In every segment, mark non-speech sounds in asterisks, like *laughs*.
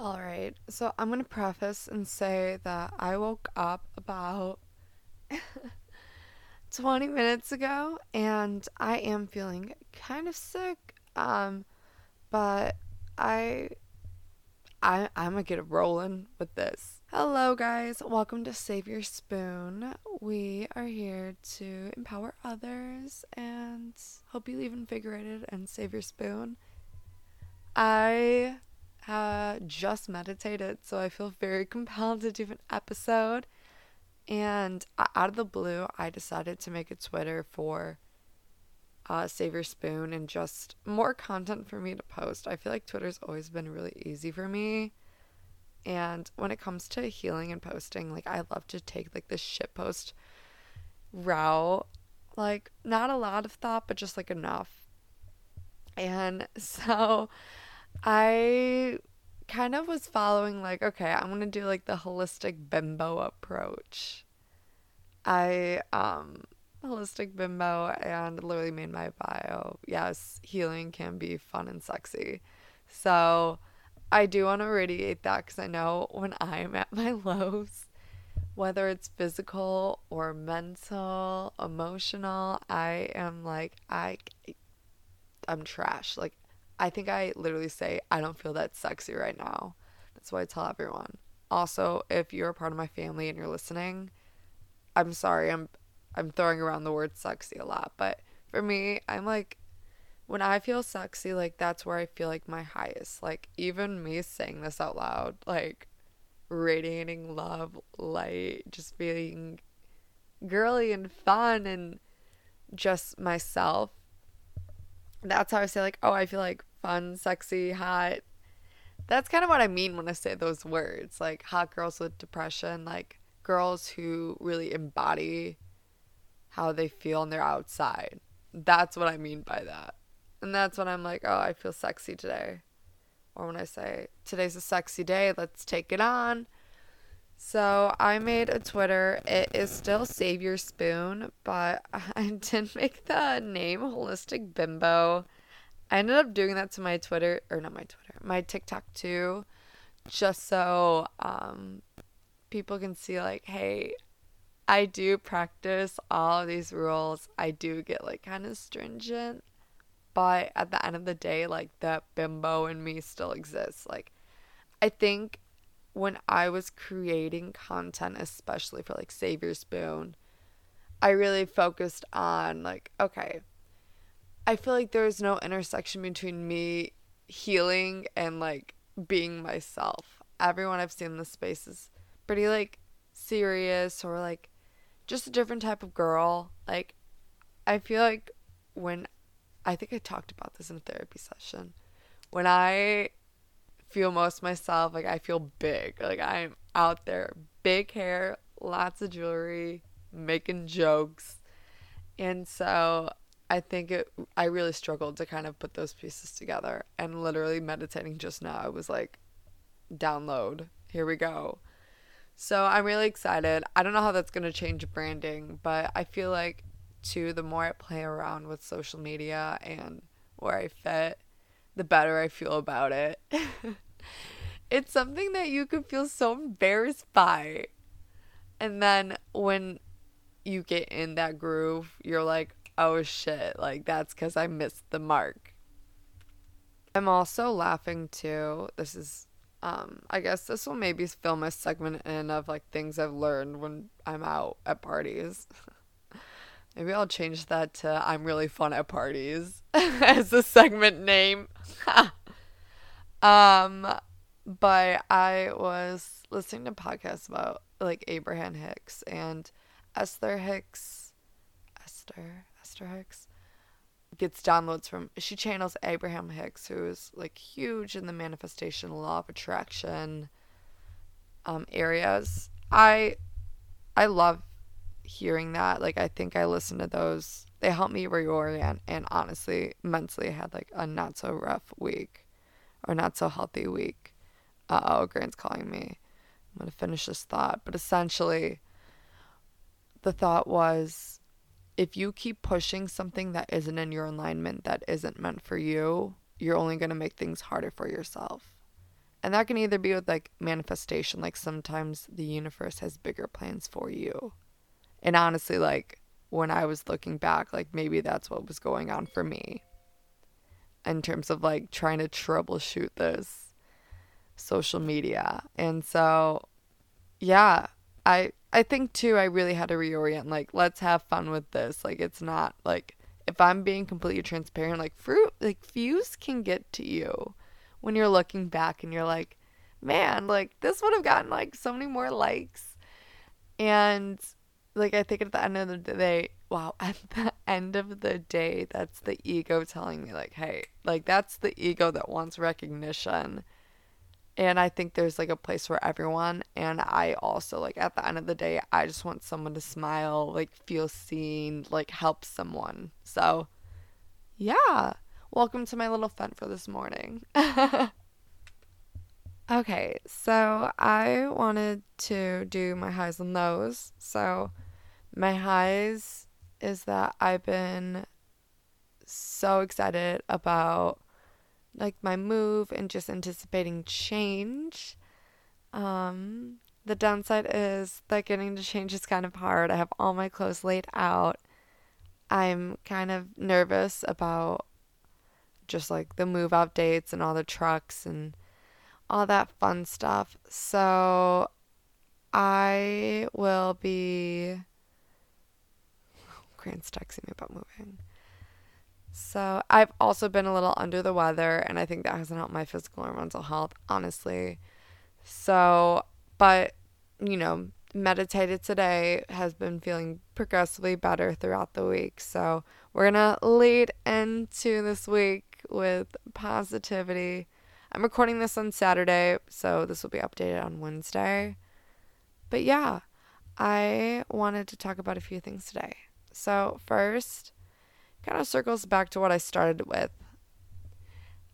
All right. So I'm going to preface and say that I woke up about *laughs* 20 minutes ago and I am feeling kind of sick. Um but I I I'm going to get rolling with this. Hello guys. Welcome to Save Your Spoon. We are here to empower others and hope you leave invigorated and save your spoon. I uh, just meditated, so I feel very *laughs* compelled to do an episode. And out of the blue, I decided to make a Twitter for uh, Save Your Spoon and just more content for me to post. I feel like Twitter's always been really easy for me. And when it comes to healing and posting, like I love to take like the shit post route. Like not a lot of thought, but just like enough. And *laughs* so I kind of was following like, okay, I'm gonna do like the holistic bimbo approach. I um holistic bimbo and literally made my bio. Yes, healing can be fun and sexy. So I do want to radiate that because I know when I'm at my *laughs* lows, whether it's physical or mental, emotional, I am like I I'm trash. Like I think I literally say, I don't feel that sexy right now. That's why I tell everyone. Also, if you're a part of my family and you're listening, I'm sorry. I'm I'm throwing around the word sexy a lot, but for me, I'm like when I feel sexy, like that's where I feel like my highest. Like even me saying this out loud, like radiating love, light, just being girly and fun and just myself. That's how I say like, oh, I feel like fun, sexy, hot. That's kind of what I mean when I say those words. Like hot girls with depression, like girls who really embody how they feel on their outside. That's what I mean by that. And that's when I'm like, oh, I feel sexy today. Or when I say, today's a sexy day, let's take it on. So I made a Twitter. It is still Save Your Spoon, but *laughs* I didn't make the name Holistic Bimbo I ended up doing that to my Twitter or not my Twitter, my TikTok too, just so um, people can see like, hey, I do practice all of these rules. I do get like kind of stringent, but at the end of the day, like that bimbo in me still exists. Like, I think when I was creating content, especially for like Save Your Spoon, I really focused on like, okay, I feel like there's no intersection between me healing and like being myself. Everyone I've seen in this space is pretty like serious or like just a different type of girl. Like I feel like when I think I talked about this in a therapy session. When I feel most myself, like I feel big. Like I'm out there, big hair, lots of jewelry, making jokes. And so I think it I really struggled to kind of put those pieces together and literally meditating just now I was like download here we go. So I'm really excited. I don't know how that's going to change branding but I feel like too the more I play around with social media and where I fit the better I feel about it. *laughs* It's something that you could feel so embarrassed by. And then when you get in that groove you're like oh shit, like that's because I missed the mark. I'm also laughing too. This is, um, I guess this will maybe film a segment in of like things I've learned when I'm out at parties. *laughs* maybe I'll change that to I'm really fun at parties *laughs* as the segment name. *laughs* um, but I was listening to podcasts about like Abraham Hicks and Esther Hicks. Esther. Esther Hicks gets downloads from she channels Abraham Hicks who is like huge in the manifestation law of attraction um areas. I I love hearing that. Like I think I listen to those. They help me reorient and honestly mentally I had like a not so rough week or not so healthy week. Uh oh, Grant's calling me. I'm gonna finish this thought. But essentially the thought was if you keep pushing something that isn't in your alignment, that isn't meant for you, you're only going to make things harder for yourself. And that can either be with like manifestation, like sometimes the universe has bigger plans for you. And honestly, like when I was looking back, like maybe that's what was going on for me in terms of like trying to troubleshoot this social media. And so, yeah, I I think too I really had to reorient like let's have fun with this. Like it's not like if I'm being completely transparent, like fruit like views can get to you when you're looking back and you're like, man, like this would have gotten like so many more likes. And like I think at the end of the day, wow, *laughs* at the end of the day, that's the ego telling me like, hey, like that's the ego that wants recognition and I think there's like a place for everyone. And I also like at the end of the day, I just want someone to smile, like feel seen, like help someone. So, yeah. Welcome to my little fun for this morning. *laughs* okay, so I wanted to do my highs and lows. So, my highs is that I've been so excited about like my move and just anticipating change. Um, the downside is that getting to change is kind of hard. I have all my clothes laid out. I'm kind of nervous about just like the move out dates and all the trucks and all that fun stuff. So I will be. Grant's texting me about moving. So I've also been a little under the weather, and I think that hasn't helped my physical or mental health, honestly. So, but you know, meditated today has been feeling progressively better throughout the week. So we're gonna lead into this week with positivity. I'm recording this on Saturday, so this will be updated on Wednesday. But yeah, I wanted to talk about a few things today. So, first, kind of circles back to what I started with.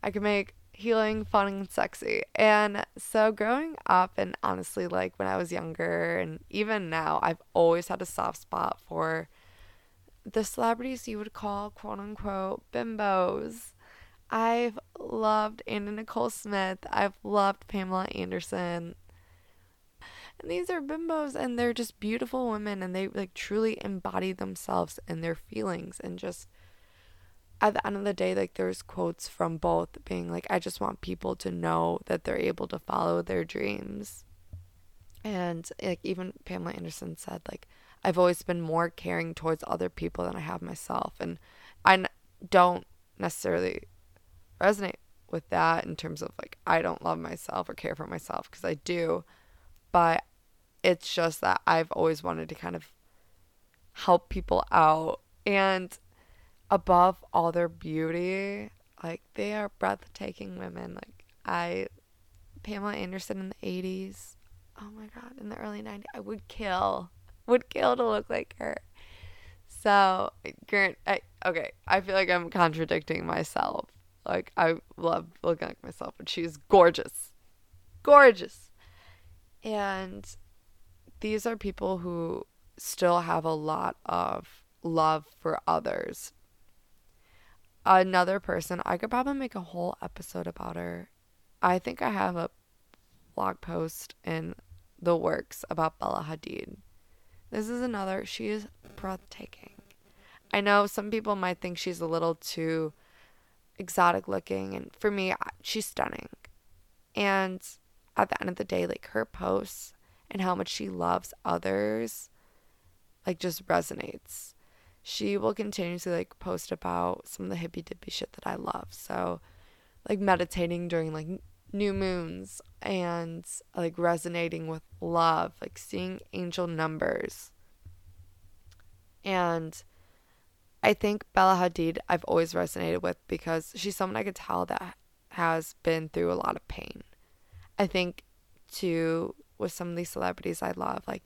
I can make healing fun and sexy. And so growing up and honestly like when I was younger and even now I've always had a soft spot for the celebrities you would call quote unquote bimbos. I've loved Anna Nicole Smith. I've loved Pamela Anderson. And these are bimbos and they're just beautiful women and they like truly embody themselves and their feelings and just at the end of the day, like there's quotes from both being like, I just want people to know that they're able to follow their dreams. And like even Pamela Anderson said, like, I've always been more caring towards other people than I have myself. And I n- don't necessarily resonate with that in terms of like, I don't love myself or care for myself because I do. But it's just that I've always wanted to kind of help people out. And above all their beauty, like they are breathtaking women. Like I, Pamela Anderson in the 80s. Oh my God, in the early 90s, I would kill, would kill to look like her. So, Grant, I, okay, I feel like I'm contradicting myself. Like, I love looking like myself, but she's gorgeous. Gorgeous. And these are people who still have a lot of love for others another person, I could probably make a whole episode about her. I think I have a blog post in the works about Bella Hadid. This is another, she is breathtaking. I know some people might think she's a little too exotic looking, and for me, she's stunning. And at the end of the day, like her posts and how much she loves others, like just resonates she will continuously like post about some of the hippy dippy shit that I love. So, like meditating during like new moons and like resonating with love, like seeing angel numbers. And I think Bella Hadid I've always resonated with because she's someone I could tell that has been through a lot of pain. I think too with some of these celebrities I love, like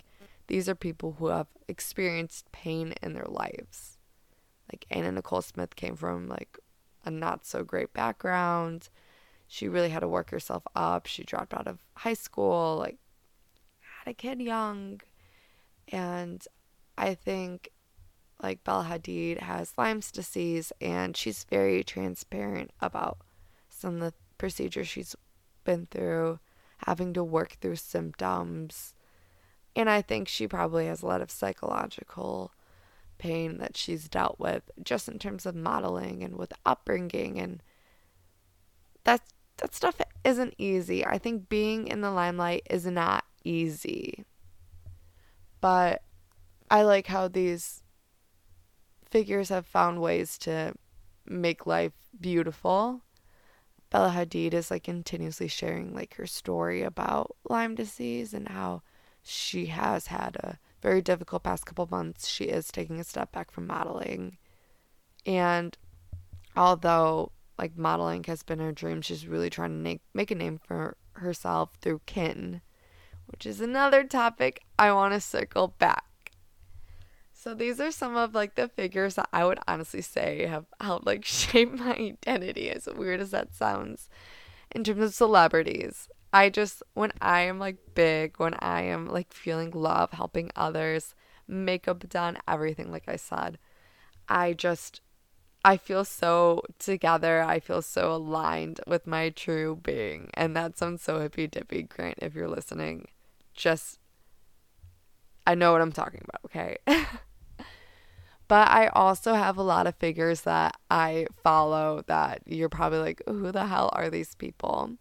these are people who have experienced pain in their lives. Like Anna Nicole Smith came from like a not so great background. She really had to work herself up. She dropped out of high school, like had a kid young. And I think like Bella Hadid has Lyme's disease and she's very transparent about some of the procedures she's been through, having to work through symptoms. And I think she probably has a lot of psychological pain that she's dealt with just in terms of modeling and with upbringing and that that stuff isn't easy. I think being in the limelight is not easy. But I like how these figures have found ways to make life beautiful. Bella Hadid is like continuously sharing like her story about Lyme disease and how she has had a very difficult past couple months. She is taking a step back from modeling. And although like modeling has been her dream, she's really trying to make, make a name for herself through kin, which is another topic I want to circle back. So these are some of like the figures that I would honestly say have helped like *laughs* shape my identity as weird as that sounds in terms of celebrities. I just, when I am like big, when I am like feeling love, helping others, makeup done, everything, like I said, I just, I feel so together. I feel so aligned with my true being. And that sounds so hippy dippy, Grant, if you're listening. Just, I know what I'm talking about, okay? *laughs* but I also have a lot of figures that I follow that you're probably like, who the hell are these people?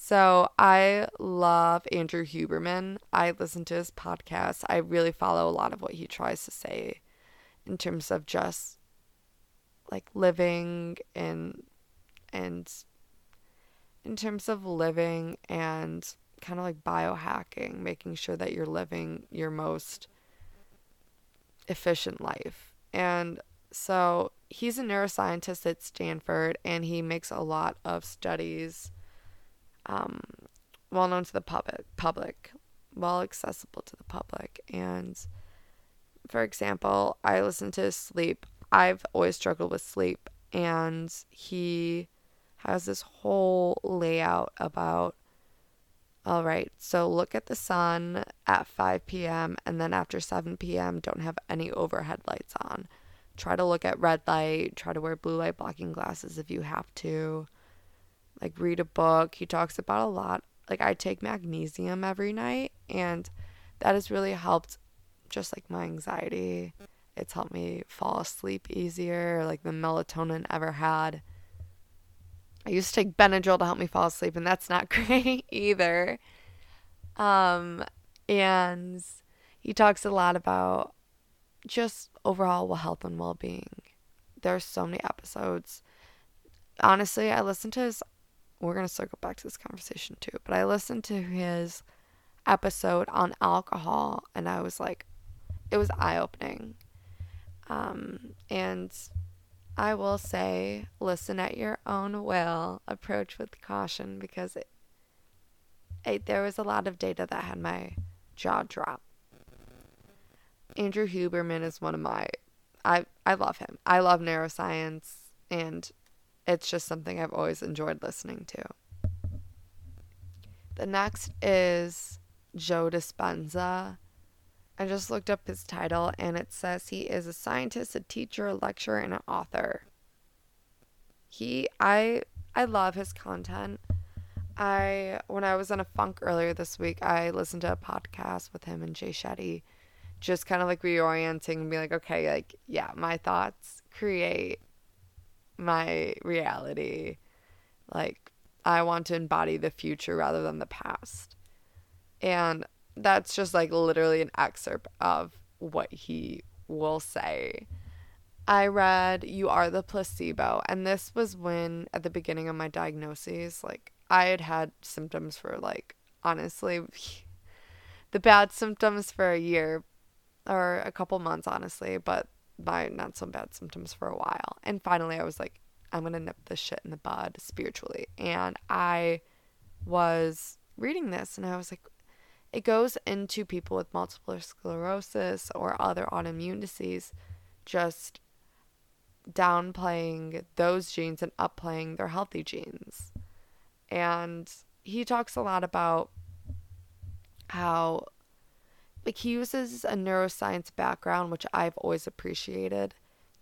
So I love Andrew Huberman. I listen to his podcast. I really follow a lot of what he tries to say in terms of just like living and and in terms of living and kind of like biohacking, making sure that you're living your most efficient life. And so he's a neuroscientist at Stanford and he makes a lot of studies um, well known to the public, public, well accessible to the public. And for example, I listen to sleep. I've always struggled with sleep, and he has this whole layout about all right, so look at the sun at 5 p.m. and then after 7 p.m., don't have any overhead lights on. Try to look at red light, try to wear blue light blocking glasses if you have to like read a book. He talks about a lot. Like I take magnesium every night and that has really helped just like my anxiety. It's helped me fall asleep easier, like the melatonin ever had. I used to take Benadryl to help me fall asleep and that's not *laughs* great either. Um and he talks a lot about just overall well health and well-being. There's so many episodes. Honestly, I listened to his we're going to circle back to this conversation too, but I listened to his episode on alcohol and I was like, it was eye opening. Um, and I will say, listen at your own will, approach with caution because it, it, there was a lot of data that had my jaw drop. Andrew Huberman is one of my I I love him. I love neuroscience and it's just something I've always enjoyed listening to. The next is Joe Dispenza. I just looked up his title and it says he is a scientist, a teacher, a lecturer, and an author. He I I love his content. I when I was in a funk earlier this week, I listened to a podcast with him and Jay Shetty, just kind of like reorienting and be like, okay, like yeah, my thoughts create my reality. Like, I want to embody the future rather than the past. And that's just like literally an excerpt of what he will say. I read You Are the Placebo, and this was when, at the beginning of my diagnoses, like I had had symptoms for like, honestly, *laughs* the bad symptoms for a year or a couple months, honestly, but my not so bad symptoms for a while. And finally, I was like, I'm going to nip this shit in the bud spiritually. And I was reading this and I was like, it goes into people with multiple sclerosis or other autoimmune disease just downplaying those genes and upplaying their healthy genes. And he talks a lot about how like he uses a neuroscience background which I've always appreciated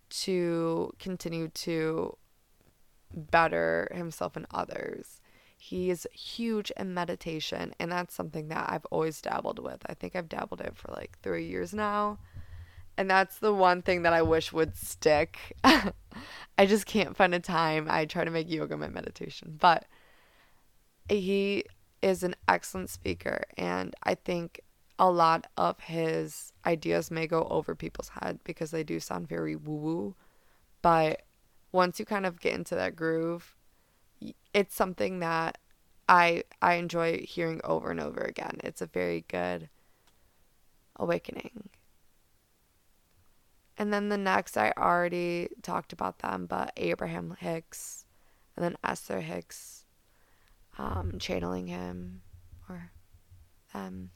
to continue to better himself and others. He is huge in meditation, and that's something that I've always dabbled with. I think I've dabbled it for like three years now. And that's the one thing that I wish would stick. *laughs* I just can't find a time. I try to make yoga my meditation, but he is an excellent speaker, and I think a lot of his ideas may go over people's head because they do sound very woo woo. But once you kind of get into that groove, it's something that I I enjoy hearing over and over again. It's a very good awakening. And then the next I already talked about them, but Abraham Hicks and then Esther Hicks um, channeling him or them.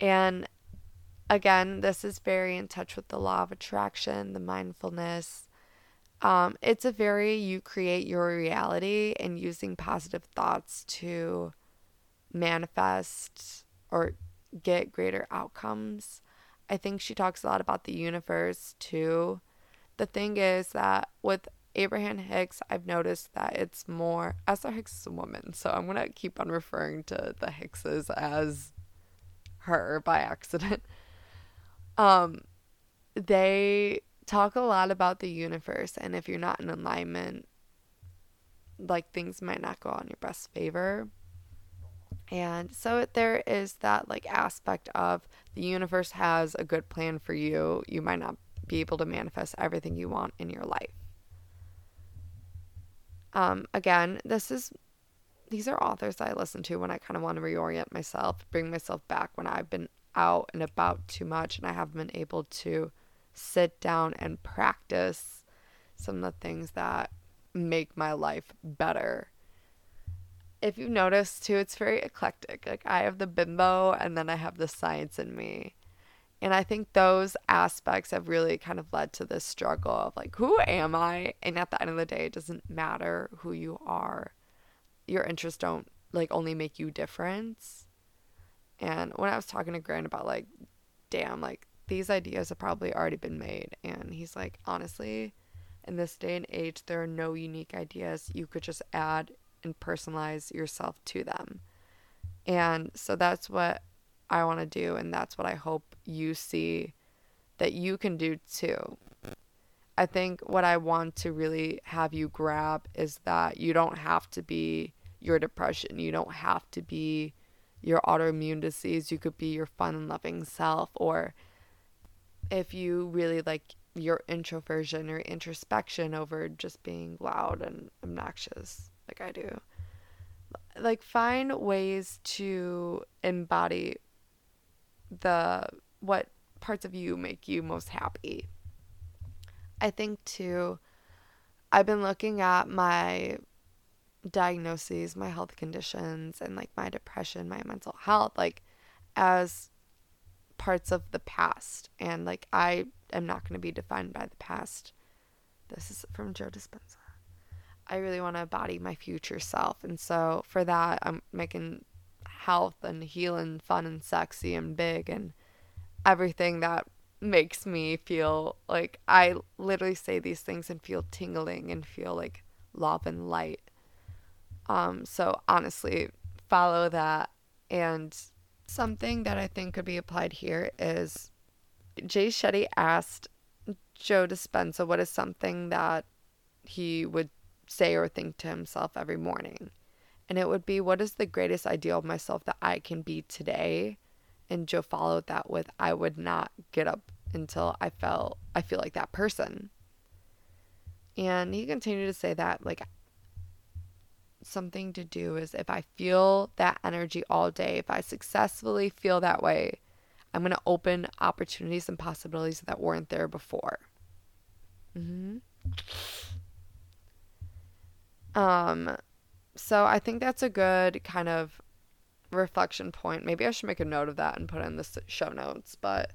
And again, this is very in touch with the law of attraction, the mindfulness. Um, it's a very you create your reality and using positive thoughts to manifest or get greater outcomes. I think she talks a lot about the universe too. The thing is that with Abraham Hicks, I've noticed that it's more Esther Hicks is a woman, so I'm gonna keep on referring to the Hickses as her by accident. *laughs* Um, they talk a lot about the universe, and if you're not in alignment, like things might not go on your best favor. And so there is that like aspect of the universe has a good plan for you. You might not be able to manifest everything you want in your life. Um, again, this is these are authors I listen to when I kind of want to reorient myself, bring myself back when I've been out and about too much and I haven't been able to sit down and practice some of the things that make my life better. If you notice too, it's very eclectic. Like I have the bimbo and then I have the science in me. And I think those aspects have really kind of led to this struggle of like, who am I? And at the end of the day, it doesn't matter who you are. Your interests don't like only make you different. And when I was talking to Grant about like, damn, like these ideas have probably already been made. And he's like, honestly, in this day and age, there are no unique ideas. You could just add and personalize yourself to them. And so that's what I want to do. And that's what I hope you see that you can do too. I think what I want to really have you grab is that you don't have to be your depression. You don't have to be your autoimmune disease. You could be your fun and loving self. Or if you really like your introversion or introspection over just being loud and obnoxious, like I do. Like, find ways to embody the what parts of you make you most happy. I think too I've been looking at my diagnoses, my health conditions and like my depression, my mental health like as parts of the past and like I am not going to be defined by the past. This is from Joe Dispenza. I really want to embody my future self and so for that I'm making health and healing fun and sexy and big and everything that makes me feel like I literally say these things and feel tingling and feel like love and light. Um, so honestly, follow that. And something that I think could be applied here is Jay Shetty asked Joe Dispenza what is something that he would say or think to himself every morning. And it would be, what is the greatest ideal of myself that I can be today? And Joe followed that with, I would not get up until I felt, I feel like that person. And he continued to say that, like, something to do is if I feel that energy all day, if I successfully feel that way, I'm going to open opportunities and possibilities that weren't there before. Mm-hmm. Um, so I think that's a good kind of reflection point. Maybe I should make a note of that and put it in the show notes. But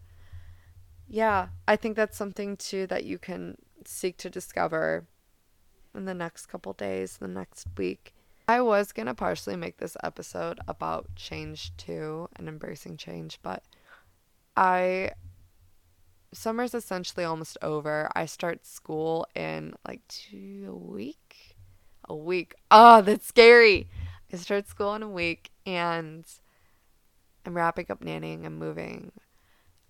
yeah, I think that's something too that you can seek to discover in the next couple days, the next week. I was going to partially make this episode about change too and embracing change, but I summer's essentially almost over. I start school in like two a week a week. Oh, that's scary. I start school in a week and I'm wrapping up nannying. I'm moving.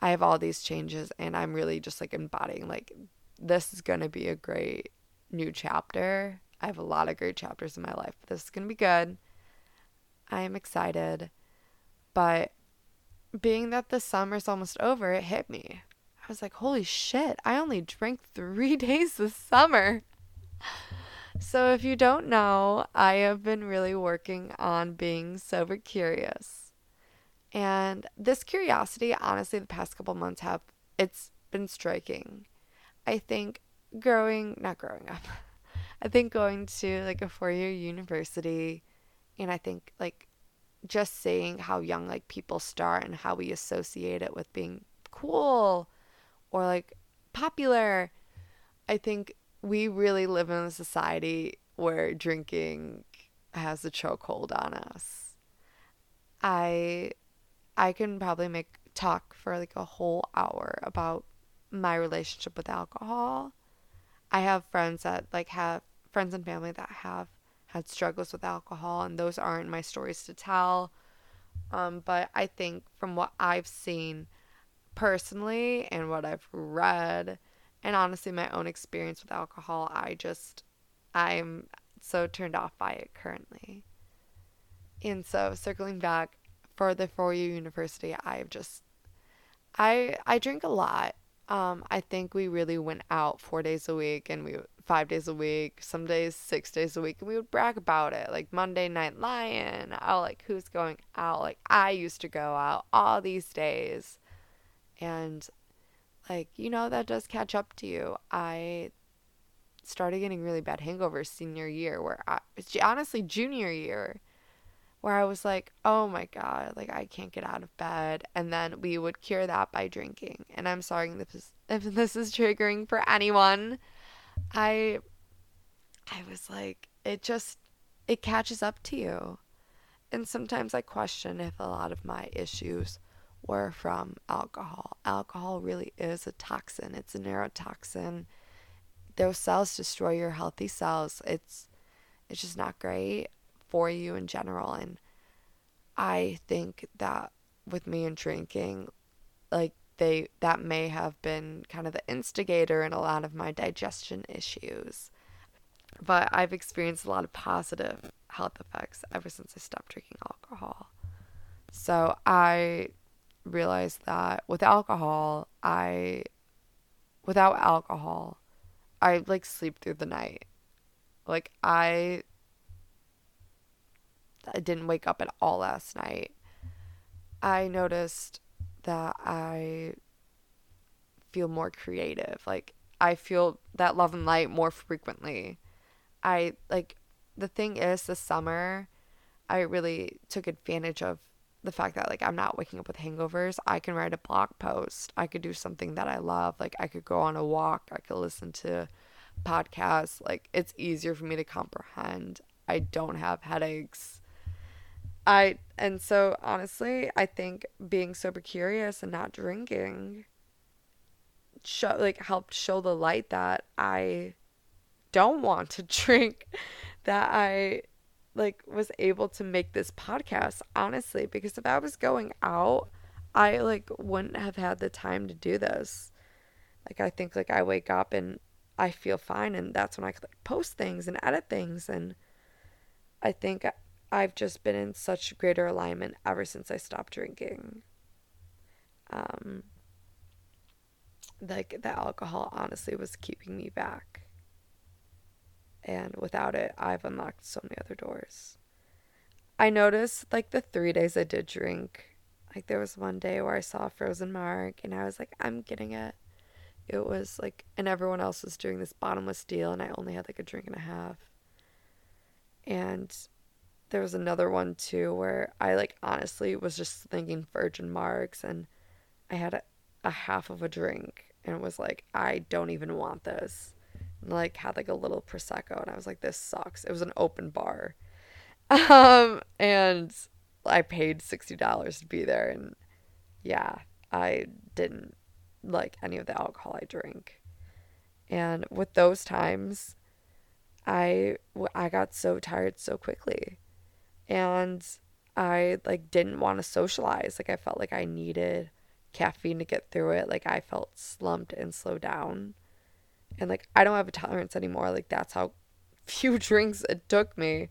I have all these changes and I'm really just like embodying like this is going to be a great new chapter. I have a lot of great chapters in my life. This is going to be good. I am excited. But being that the summer's almost over, it hit me. I was like, holy shit, I only drank three *laughs* days this summer. So, if you don't know, I have been really working on being sober curious. And this curiosity, honestly, the past couple months have it's been striking. I think growing, not growing up. *laughs* I think going to like a four-year university and I think like just seeing how young like people start and how we associate it with being cool or like popular. I think we really live in a society where drinking has a chokehold on us. I I can probably make talk for like a whole hour about my relationship with alcohol. I have friends that like have friends and family that have had struggles with alcohol and those aren't my stories to tell. Um, but I think from what I've seen personally and what I've read and honestly my own experience with alcohol, I just I'm so turned off by it currently. And so circling back for the four year university, I've just I I drink a lot. Um, I think we really went out four days a week and we five days a week, some days six days a week, and we would brag about it. Like Monday Night Lion, oh, like who's going out? Like I used to go out all these days, and like, you know, that does catch up to you. I started getting really bad hangovers senior year, where I, honestly, junior year, where I was like, oh my God, like I can't get out of bed. And then we would cure that by drinking. And I'm sorry if this, if this is triggering for anyone. I, I was like, it just, it catches up to you. And sometimes I question if a lot of my issues were from alcohol. Alcohol really is a toxin. It's a neurotoxin. Those cells destroy your healthy cells. It's it's just not great for you in general and I think that with me and drinking like they that may have been kind of the instigator in a lot of my digestion issues. But I've experienced a lot of positive health effects ever since I stopped drinking alcohol. So I realized that with alcohol, I without alcohol, I like sleep through the night. Like I I didn't wake up at all last night. I noticed that I feel more creative. Like I feel that love and light more frequently. I like the thing is the summer I really took advantage of the fact that like I'm not waking up with hangovers, I can write a blog post. I could do something that I love. Like I could go on a walk, I could listen to podcasts. Like it's easier for me to comprehend. I don't have headaches. I and so honestly, I think being sober curious and not drinking show like helped show the light that I don't want to *laughs* drink that I like was able to make this podcast honestly because if I was going out I like wouldn't have had the time to do this. Like I think like I wake up and I feel fine and that's when I could like post things and edit things and I think I've just been in such greater alignment ever since I stopped drinking. Um like the alcohol honestly was keeping me back and without it, I've unlocked so many other doors. I noticed like the three days I did drink, like there was one day where I saw Frozen marg and I was like, I'm getting it. It was like, and everyone else was doing this bottomless deal, and I only had like a drink and a half. And there was another one too where I like honestly was just thinking Virgin margs, and I had a, a half of a drink and was like, I don't even want this And, like had like a little prosecco and I was like this sucks. It was an open bar. *laughs* Um and I paid $60 to be there and yeah, I didn't like any of the alcohol I drink. And with those times I I got so tired so quickly. And I like didn't want to socialize. Like I felt like I needed caffeine to get through it. Like I felt slumped and slowed down. And like I don't have a tolerance anymore. Like that's how *laughs* few drinks it took me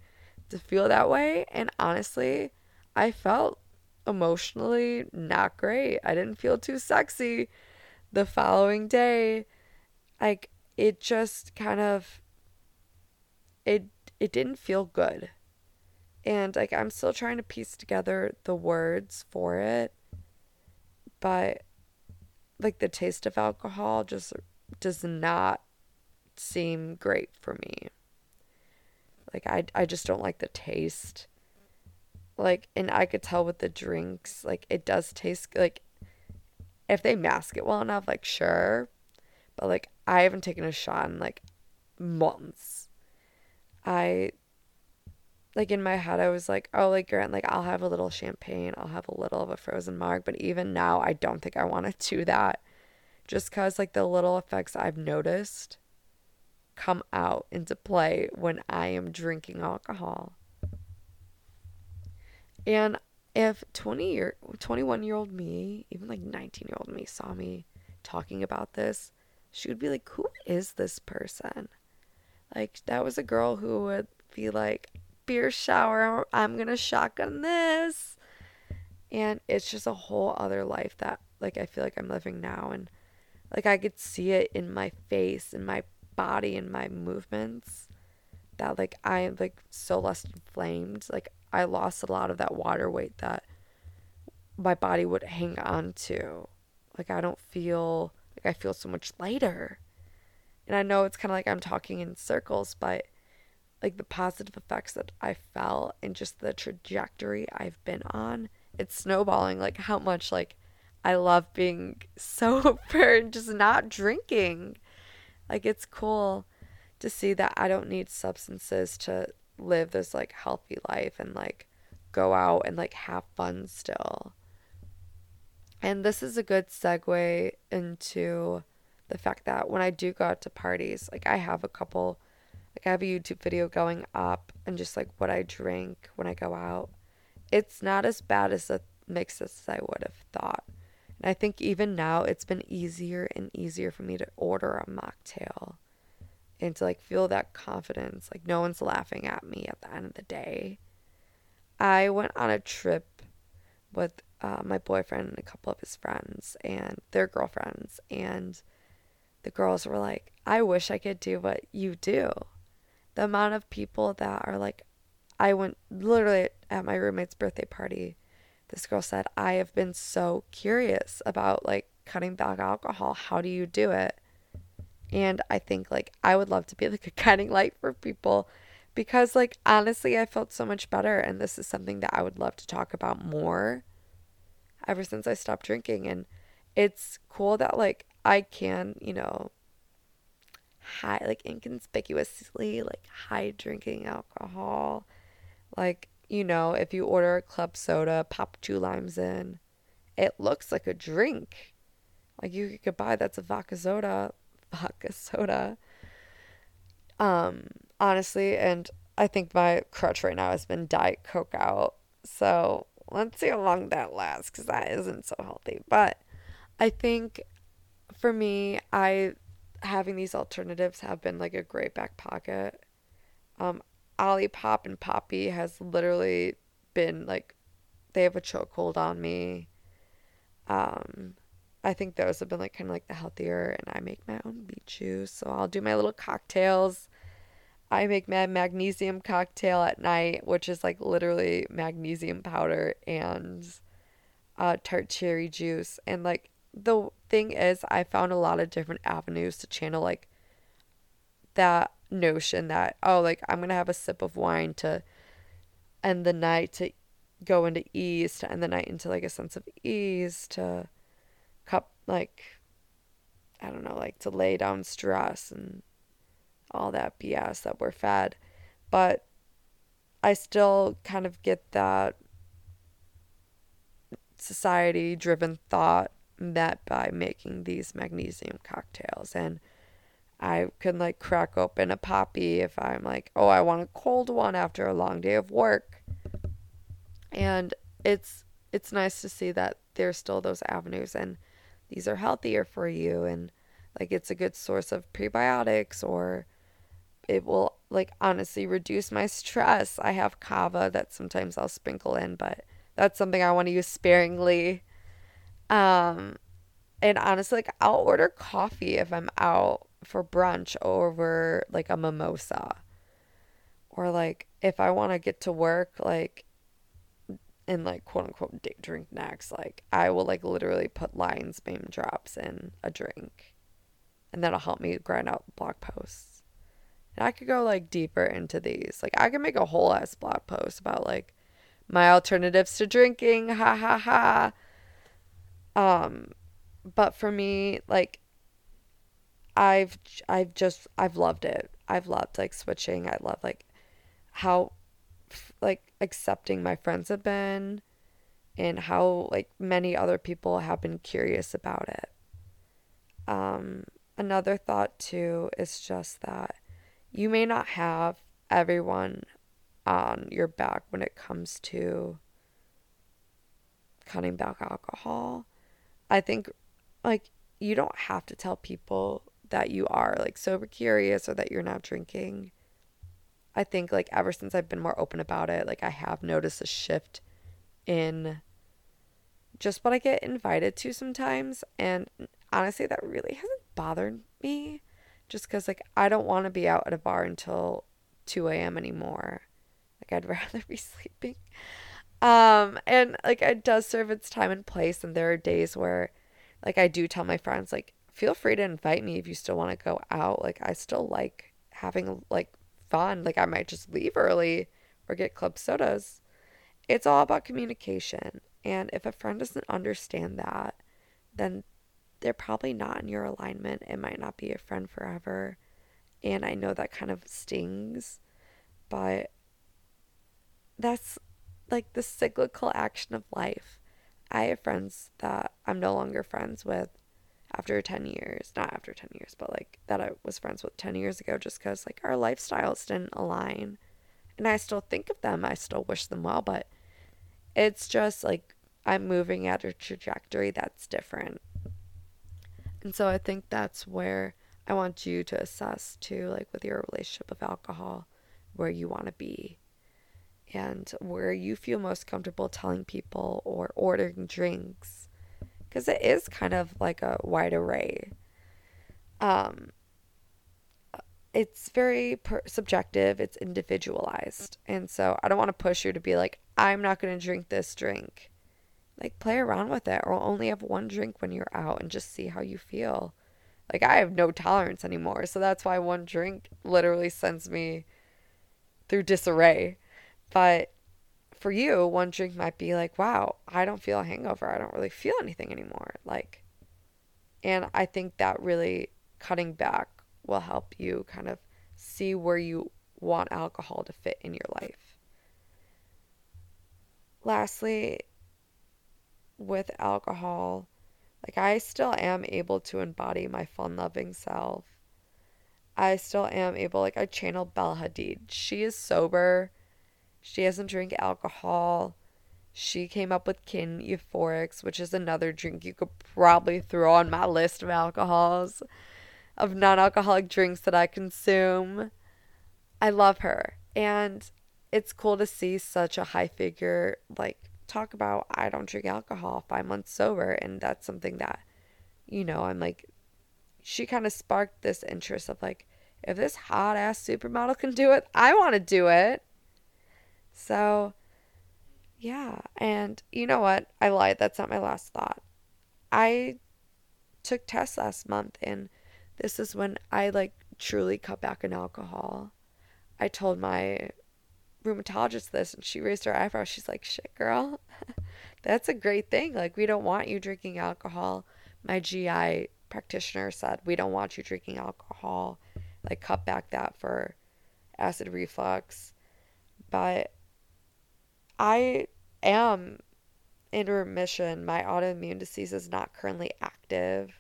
to feel that way. And honestly, I felt emotionally not great. I didn't feel too sexy the following day. Like it just kind of it it didn't feel good. And like I'm still trying to piece together the words for it. But like the taste of alcohol just does not seem great for me. Like I I just don't like the taste. Like and I could tell with the drinks, like it does taste like if they mask it well enough, like sure. But like I haven't taken a shot in like months. I like in my head I was like, oh like Grant, like I'll have a little champagne, I'll have a little of a frozen marg, but even now I don't think I want to *laughs* do that. Just cause like the little effects I've noticed come out into play when I am drinking alcohol. And if 20 year 21 year old me, even like 19 year old me saw me talking about this, she would be like, "Who is this person?" Like that was a girl who would be like, "Beer shower, I'm going to shotgun this." And it's just a whole other life that like I feel like I'm living now and like I could see it in my face in my body in my movements that like I am like so less inflamed. Like I lost a lot of that water weight that my body would hang on to. Like I don't feel like I feel so much lighter. And I know it's kind of like I'm talking in circles, but like the positive effects that I felt and just the trajectory I've been on, it's snowballing like how much like I love being *laughs* sober and just not drinking. Like it's cool to see that I don't need substances to live this like healthy life and like go out and like have fun still. And this is a good segue into the fact that when I do go out to parties, like I have a couple, like I have a YouTube video going up and just like what I drink when I go out. It's not as bad as the mix as I would have thought. And I think even now it's been easier and easier for me to order a mocktail and to like feel that confidence. Like no one's laughing at me at the end of the day. I went on a trip with uh, my boyfriend and a couple of his friends and their girlfriends, and the girls were like, I wish I could do what you do. The amount of people that are like, I went literally at my roommate's birthday party this girl said, I have been so curious about like cutting back alcohol. How do you do it? And I think like I would love to be like a guiding light for people because like honestly I felt so much better and this is something that I would love to talk about more ever since I stopped drinking and it's cool that like I can, you know, hide like inconspicuously like high drinking alcohol. Like you know, if you order a club soda, pop two limes in, it looks like a drink. Like you could buy that's a vodka soda, *laughs* vodka soda. Um, honestly, and I think my crutch right now has been Diet Coke out. So let's see how long that lasts because that isn't so healthy. But I think for me, I having these alternatives have been like a great back pocket. Um, Olipop and Poppi has literally been like they have a chokehold on me. Um, I think those have been like kind of like the healthier, and I make my own beet juice, so I'll do my little cocktails. I make my magnesium cocktail at night, which is like literally magnesium powder and uh, tart cherry juice. And like the thing is, I found a lot of different avenues to channel like that notion that oh like i'm gonna have a sip of wine to end the night to go into ease to end the night into like a sense of ease to cup like i don't know like to lay down stress and all that bs that we're fed. But i still kind of get that society driven thought met by making these magnesium cocktails and I can like crack open a Poppi if I'm like, oh, I want a cold one after a long day of work. And it's it's nice to see that there's still those avenues and these are healthier for you and like it's a good source of prebiotics or it will like honestly reduce my stress. I have kava that sometimes I'll sprinkle in, but that's something I want to use sparingly. Um and honestly like I'll order coffee if I'm out for brunch over like a mimosa. Or like if I want to get to work like and like quote unquote day drink next, like I will like literally put lion's mane drops in a drink. And that'll help me grind out blog posts. And I could go like deeper into these. Like I could make a whole ass blog post about like my alternatives to drinking. Ha ha ha. Um but for me, like I've I've just I've loved it. I've loved like switching. I love like how like accepting my friends have been and how like many other people have been curious about it. Um another thought too is just that you may not have everyone on your back when it comes to cutting back alcohol. I think like you don't have to tell people that you are like sober curious or that you're not drinking. I think like ever since I've been more open about it, like I have noticed a shift in just what I get invited to sometimes. And honestly, that really hasn't bothered me just because like I don't want to be out at a bar until 2 a.m. anymore. Like I'd *laughs* rather be sleeping. Um, and like it does serve its time and place. And there are days where like I do tell my friends, like, feel free to invite me if you still want to go out. Like I still like having like fun. Like I might just leave early or get club sodas. It's all about communication. And if a friend doesn't understand that, then they're probably not in your alignment. It might not be a friend forever. And I know that kind of stings, but that's like the cyclical action of life. I have friends that I'm no longer friends with after 10 years not after 10 years but like that i was friends with 10 years ago just because like our lifestyles didn't align. And i still think of them i still wish them well but it's just like i'm moving at a trajectory that's different. And so i think that's where i want you to assess too like with your relationship of alcohol where you want to be and where you feel most comfortable telling people or ordering drinks because it is kind of like a wide array. Um, it's very per- subjective, it's individualized. And so I don't want to push you to be like, I'm not going to drink this drink. Like, play around with it or only have one drink when you're out and just see how you feel. Like, I have no tolerance anymore. So that's why one drink literally sends me through disarray. But for you, one drink might be like, wow, I don't feel a hangover. I don't really feel anything anymore. Like, and I think that really cutting back will help you kind of see where you want alcohol to fit in your life. Lastly, with alcohol, like I still am able to embody my fun loving self. I still am able, like, I channel Bella Hadid. She is sober she doesn't drink alcohol. She came up with kin euphorics, which is another drink you could probably throw on my list of alcohols, of non alcoholic drinks that I consume. I love her. And it's cool to see such a high figure like talk about I don't drink alcohol, five months sober. And that's something that, you know, I'm like, she kind of sparked this interest of like, if this hot ass supermodel can do it, I want to do it. So, yeah. And you know what? I lied. That's not my last thought. I took tests last month, and this is when I like truly cut back on alcohol. I told my rheumatologist this, and she raised her eyebrows. She's like, shit, girl. *laughs* That's a great thing. Like, we don't want you drinking alcohol. My GI practitioner said, we don't want you drinking alcohol. Like, cut back that for acid reflux. But I am in remission. My autoimmune disease is not currently active.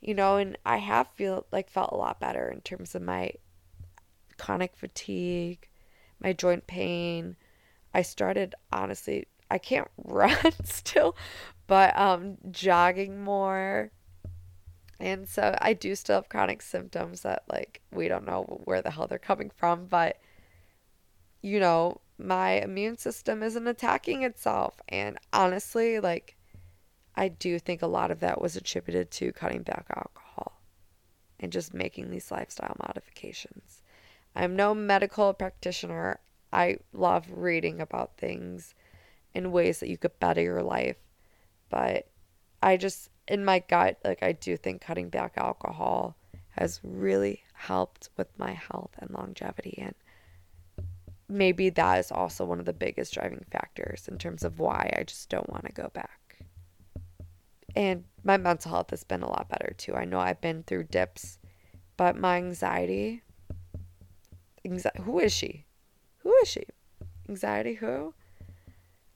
you know, and I have feel like felt a lot better in terms of my chronic fatigue, my joint pain. I started honestly, I can't *laughs* run still, but um jogging more. And so I do still have chronic symptoms that like we don't know where the hell they're coming from, but you know, my immune system isn't attacking itself. And honestly, like I do think a lot of that was attributed to cutting back alcohol and just making these lifestyle modifications. I'm no medical practitioner. I love reading about things in ways that you could better your life. But I just, in my gut, like I do think cutting back alcohol has really helped with my health and longevity. And maybe that is also one of the biggest driving factors in terms of why I just don't want to go back. And my mental health has been a lot better too. I know I've been through dips, but my anxiety, anxiety who is she? Who is she? Anxiety who?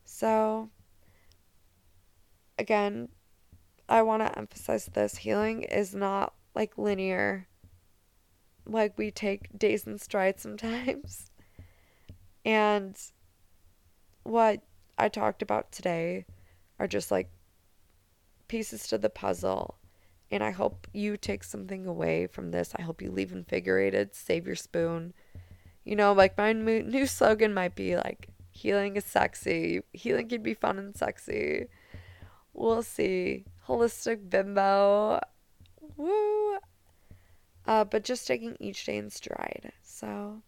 So again, I want to emphasize this healing is not like linear. Like we take days and strides sometimes. And what I talked about today are just like pieces to the puzzle. And I hope you take something away from this. I hope you leave invigorated, save your spoon. You know, like my new slogan might be like, healing is sexy. Healing can be fun and sexy. We'll see. Holistic bimbo. Woo. Uh, but just taking each day in stride. So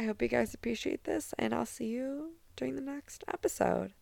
I hope you guys appreciate this, and I'll see you during the next episode.